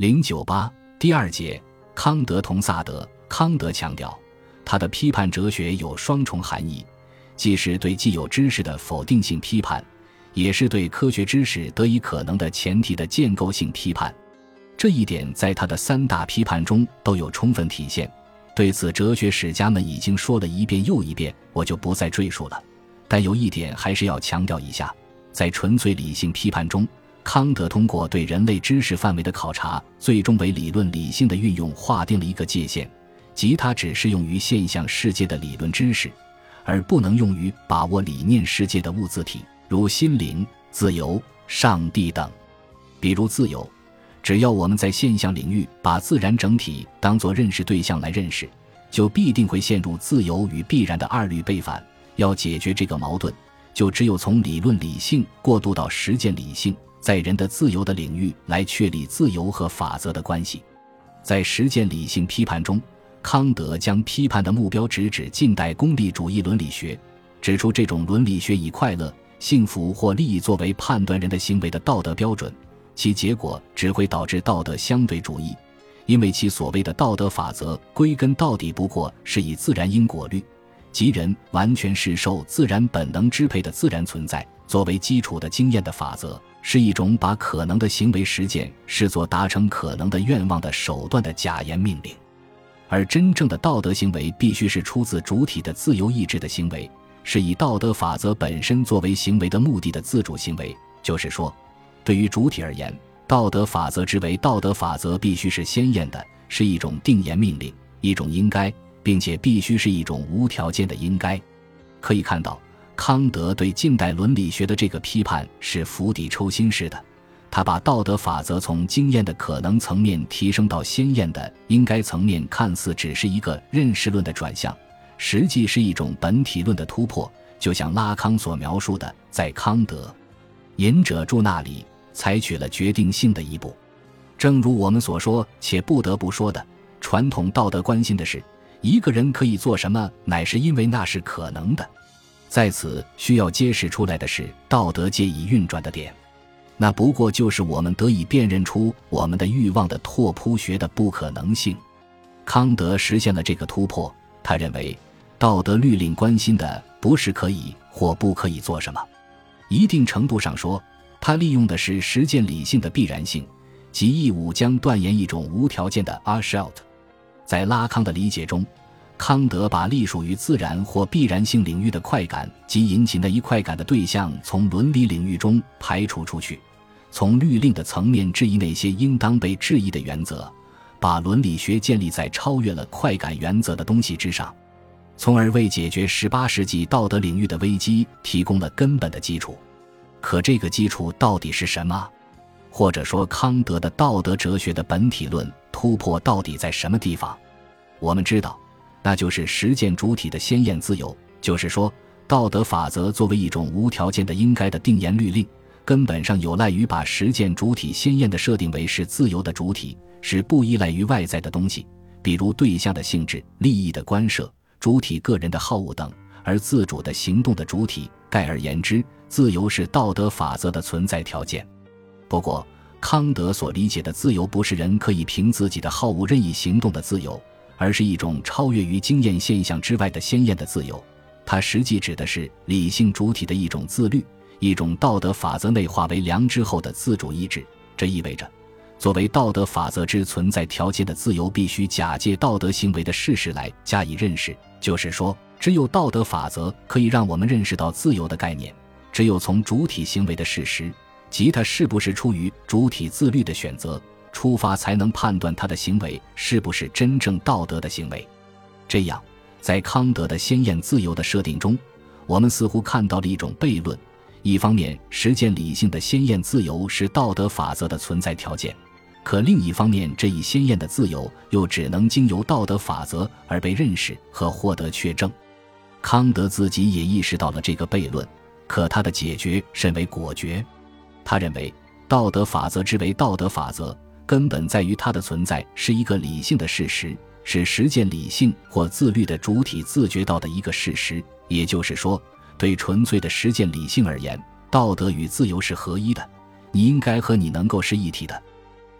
零九八第二节，康德同萨德。康德强调，他的批判哲学有双重含义，既是对既有知识的否定性批判，也是对科学知识得以可能的前提的建构性批判。这一点在他的三大批判中都有充分体现。对此，哲学史家们已经说了一遍又一遍，我就不再赘述了。但有一点还是要强调一下，在纯粹理性批判中。康德通过对人类知识范围的考察，最终为理论理性的运用划定了一个界限，即它只适用于现象世界的理论知识，而不能用于把握理念世界的物自体，如心灵、自由、上帝等。比如自由，只要我们在现象领域把自然整体当作认识对象来认识，就必定会陷入自由与必然的二律背反。要解决这个矛盾，就只有从理论理性过渡到实践理性。在人的自由的领域来确立自由和法则的关系，在实践理性批判中，康德将批判的目标直指近代功利主义伦理学，指出这种伦理学以快乐、幸福或利益作为判断人的行为的道德标准，其结果只会导致道德相对主义，因为其所谓的道德法则归根到底不过是以自然因果律，即人完全是受自然本能支配的自然存在作为基础的经验的法则。是一种把可能的行为实践视作达成可能的愿望的手段的假言命令，而真正的道德行为必须是出自主体的自由意志的行为，是以道德法则本身作为行为的目的的自主行为。就是说，对于主体而言，道德法则之为道德法则必须是鲜艳的，是一种定言命令，一种应该，并且必须是一种无条件的应该。可以看到。康德对近代伦理学的这个批判是釜底抽薪式的，他把道德法则从经验的可能层面提升到鲜艳的应该层面，看似只是一个认识论的转向，实际是一种本体论的突破。就像拉康所描述的，在康德，隐者住那里采取了决定性的一步。正如我们所说且不得不说的，传统道德关心的是一个人可以做什么，乃是因为那是可能的。在此需要揭示出来的是道德界已运转的点，那不过就是我们得以辨认出我们的欲望的拓扑学的不可能性。康德实现了这个突破，他认为道德律令关心的不是可以或不可以做什么，一定程度上说，他利用的是实践理性的必然性，即义务将断言一种无条件的 a s h o u t 在拉康的理解中。康德把隶属于自然或必然性领域的快感及引起那一快感的对象从伦理领域中排除出去，从律令的层面质疑那些应当被质疑的原则，把伦理学建立在超越了快感原则的东西之上，从而为解决十八世纪道德领域的危机提供了根本的基础。可这个基础到底是什么？或者说，康德的道德哲学的本体论突破到底在什么地方？我们知道。那就是实践主体的鲜艳自由，就是说，道德法则作为一种无条件的应该的定言律令，根本上有赖于把实践主体鲜艳的设定为是自由的主体，是不依赖于外在的东西，比如对象的性质、利益的关涉、主体个人的好恶等，而自主的行动的主体。概而言之，自由是道德法则的存在条件。不过，康德所理解的自由，不是人可以凭自己的好恶任意行动的自由。而是一种超越于经验现象之外的鲜艳的自由，它实际指的是理性主体的一种自律，一种道德法则内化为良知后的自主意志。这意味着，作为道德法则之存在条件的自由，必须假借道德行为的事实来加以认识。就是说，只有道德法则可以让我们认识到自由的概念；只有从主体行为的事实，即它是不是出于主体自律的选择。出发才能判断他的行为是不是真正道德的行为。这样，在康德的鲜艳自由的设定中，我们似乎看到了一种悖论：一方面，实践理性的鲜艳自由是道德法则的存在条件；可另一方面，这一鲜艳的自由又只能经由道德法则而被认识和获得确证。康德自己也意识到了这个悖论，可他的解决甚为果决。他认为，道德法则之为道德法则。根本在于它的存在是一个理性的事实，是实践理性或自律的主体自觉到的一个事实。也就是说，对纯粹的实践理性而言，道德与自由是合一的，你应该和你能够是一体的。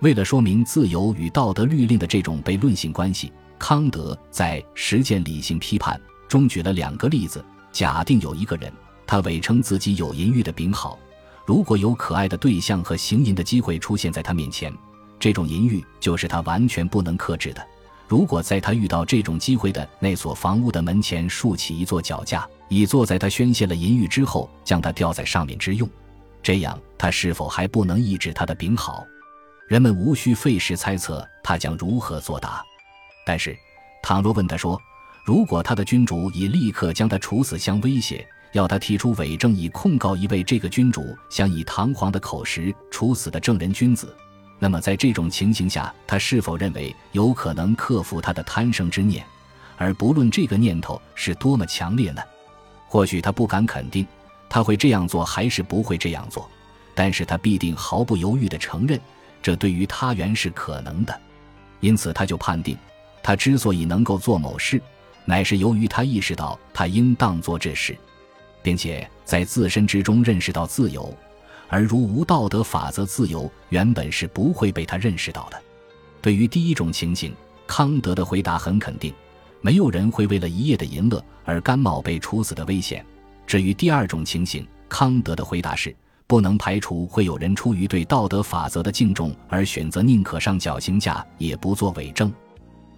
为了说明自由与道德律令的这种悖论性关系，康德在《实践理性批判》中举了两个例子：假定有一个人，他伪称自己有淫欲的病好，如果有可爱的对象和行淫的机会出现在他面前，这种淫欲就是他完全不能克制的。如果在他遇到这种机会的那所房屋的门前竖起一座脚架，以坐在他宣泄了淫欲之后将他吊在上面之用，这样他是否还不能抑制他的病好？人们无需费时猜测他将如何作答，但是，倘若问他说，如果他的君主以立刻将他处死相威胁，要他提出伪证以控告一位这个君主想以堂皇的口实处死的正人君子，那么在这种情形下，他是否认为有可能克服他的贪生之念，而不论这个念头是多么强烈呢？或许他不敢肯定他会这样做还是不会这样做，但是他必定毫不犹豫地承认。这对于他原是可能的，因此他就判定，他之所以能够做某事，乃是由于他意识到他应当做这事，并且在自身之中认识到自由，而如无道德法则，自由原本是不会被他认识到的。对于第一种情形，康德的回答很肯定，没有人会为了一夜的淫乐而甘冒被处死的危险。至于第二种情形，康德的回答是。不能排除会有人出于对道德法则的敬重而选择宁可上绞刑架也不做伪证，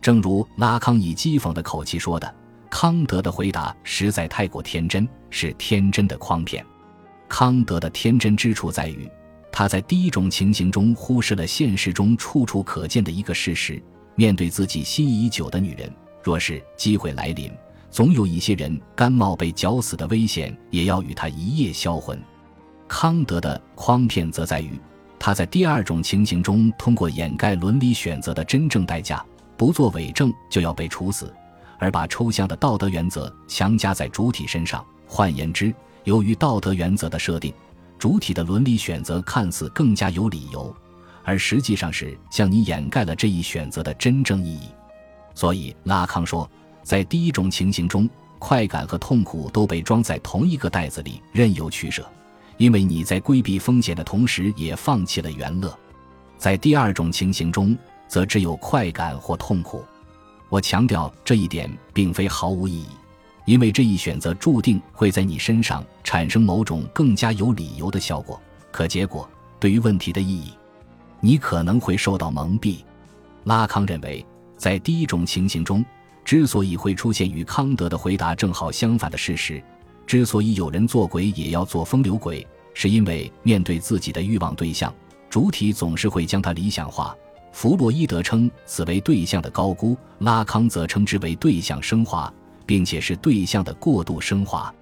正如拉康以讥讽的口气说的：“康德的回答实在太过天真，是天真的诓骗。”康德的天真之处在于，他在第一种情形中忽视了现实中处处可见的一个事实：面对自己心仪已久的女人，若是机会来临，总有一些人甘冒被绞死的危险，也要与他一夜销魂。康德的诓骗则在于，他在第二种情形中，通过掩盖伦理选择的真正代价，不做伪证就要被处死，而把抽象的道德原则强加在主体身上。换言之，由于道德原则的设定，主体的伦理选择看似更加有理由，而实际上是向你掩盖了这一选择的真正意义。所以，拉康说，在第一种情形中，快感和痛苦都被装在同一个袋子里，任由取舍。因为你在规避风险的同时，也放弃了原乐，在第二种情形中，则只有快感或痛苦。我强调这一点并非毫无意义，因为这一选择注定会在你身上产生某种更加有理由的效果。可结果对于问题的意义，你可能会受到蒙蔽。拉康认为，在第一种情形中，之所以会出现与康德的回答正好相反的事实。之所以有人做鬼也要做风流鬼，是因为面对自己的欲望对象，主体总是会将它理想化。弗洛伊德称此为对象的高估，拉康则称之为对象升华，并且是对象的过度升华。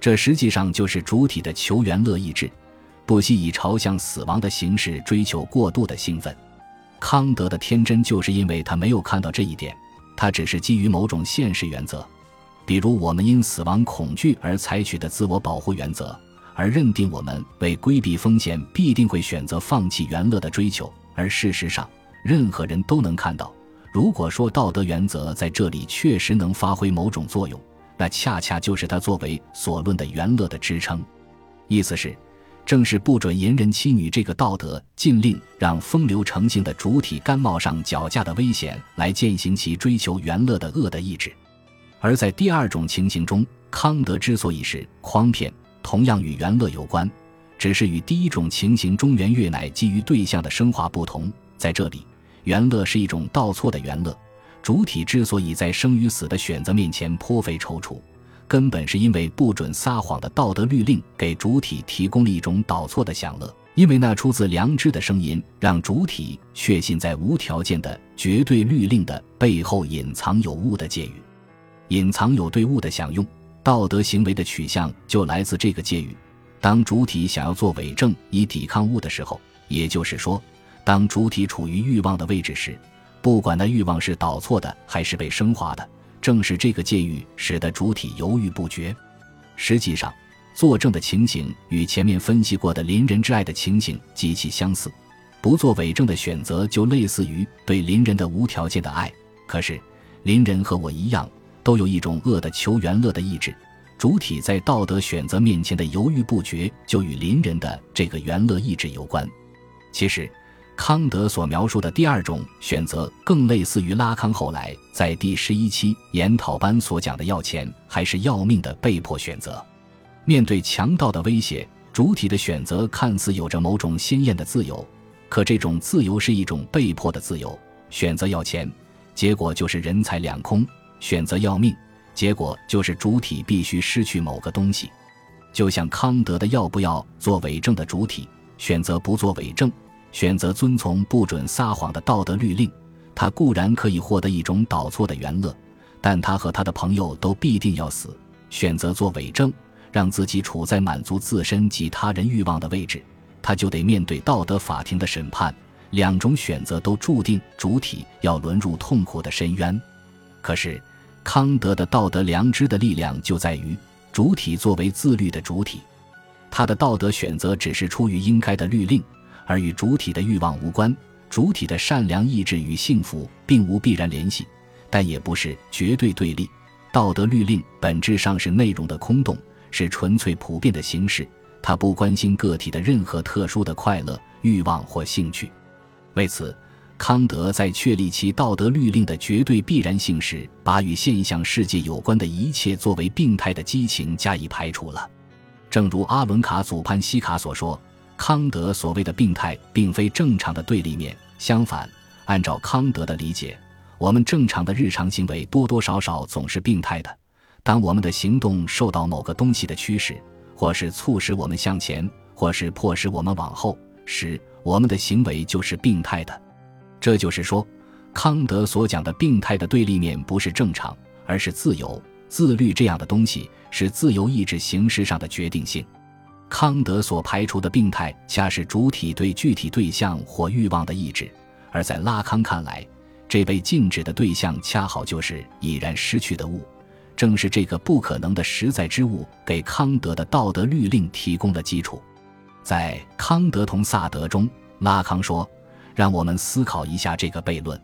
这实际上就是主体的求原乐意志，不惜以朝向死亡的形式追求过度的兴奋。康德的天真就是因为他没有看到这一点，他只是基于某种现实原则。比如，我们因死亡恐惧而采取的自我保护原则，而认定我们为规避风险必定会选择放弃原乐的追求。而事实上，任何人都能看到，如果说道德原则在这里确实能发挥某种作用，那恰恰就是它作为所论的原乐的支撑。意思是，正是不准淫人妻女这个道德禁令，让风流成性的主体甘冒上脚架的危险，来践行其追求原乐的恶的意志。而在第二种情形中，康德之所以是诓骗，同样与原乐有关，只是与第一种情形中原乐乃基于对象的升华不同。在这里，原乐是一种倒错的原乐，主体之所以在生与死的选择面前颇费踌躇，根本是因为不准撒谎的道德律令给主体提供了一种倒错的享乐，因为那出自良知的声音让主体确信在无条件的绝对律令的背后隐藏有物的界语。隐藏有对物的享用，道德行为的取向就来自这个界域。当主体想要做伪证以抵抗物的时候，也就是说，当主体处于欲望的位置时，不管那欲望是导错的还是被升华的，正是这个界域使得主体犹豫不决。实际上，作证的情形与前面分析过的邻人之爱的情形极其相似。不做伪证的选择就类似于对邻人的无条件的爱。可是，邻人和我一样。都有一种恶的求原乐的意志，主体在道德选择面前的犹豫不决，就与邻人的这个原乐意志有关。其实，康德所描述的第二种选择，更类似于拉康后来在第十一期研讨班所讲的“要钱还是要命”的被迫选择。面对强盗的威胁，主体的选择看似有着某种鲜艳的自由，可这种自由是一种被迫的自由。选择要钱，结果就是人财两空；选择要命，结果就是主体必须失去某个东西。就像康德的“要不要做伪证”的主体选择不做伪证。选择遵从不准撒谎的道德律令，他固然可以获得一种倒错的原乐，但他和他的朋友都必定要死。选择做伪证，让自己处在满足自身及他人欲望的位置，他就得面对道德法庭的审判。两种选择都注定主体要沦入痛苦的深渊。可是，康德的道德良知的力量就在于主体作为自律的主体，他的道德选择只是出于应该的律令。而与主体的欲望无关，主体的善良意志与幸福并无必然联系，但也不是绝对对立。道德律令本质上是内容的空洞，是纯粹普遍的形式，它不关心个体的任何特殊的快乐、欲望或兴趣。为此，康德在确立其道德律令的绝对必然性时，把与现象世界有关的一切作为病态的激情加以排除了。正如阿伦卡祖潘西卡所说。康德所谓的病态，并非正常的对立面。相反，按照康德的理解，我们正常的日常行为多多少少总是病态的。当我们的行动受到某个东西的驱使，或是促使我们向前，或是迫使我们往后时，我们的行为就是病态的。这就是说，康德所讲的病态的对立面不是正常，而是自由、自律这样的东西，是自由意志形式上的决定性。康德所排除的病态，恰是主体对具体对象或欲望的意志；而在拉康看来，这被禁止的对象恰好就是已然失去的物。正是这个不可能的实在之物，给康德的道德律令提供了基础。在《康德同萨德》中，拉康说：“让我们思考一下这个悖论。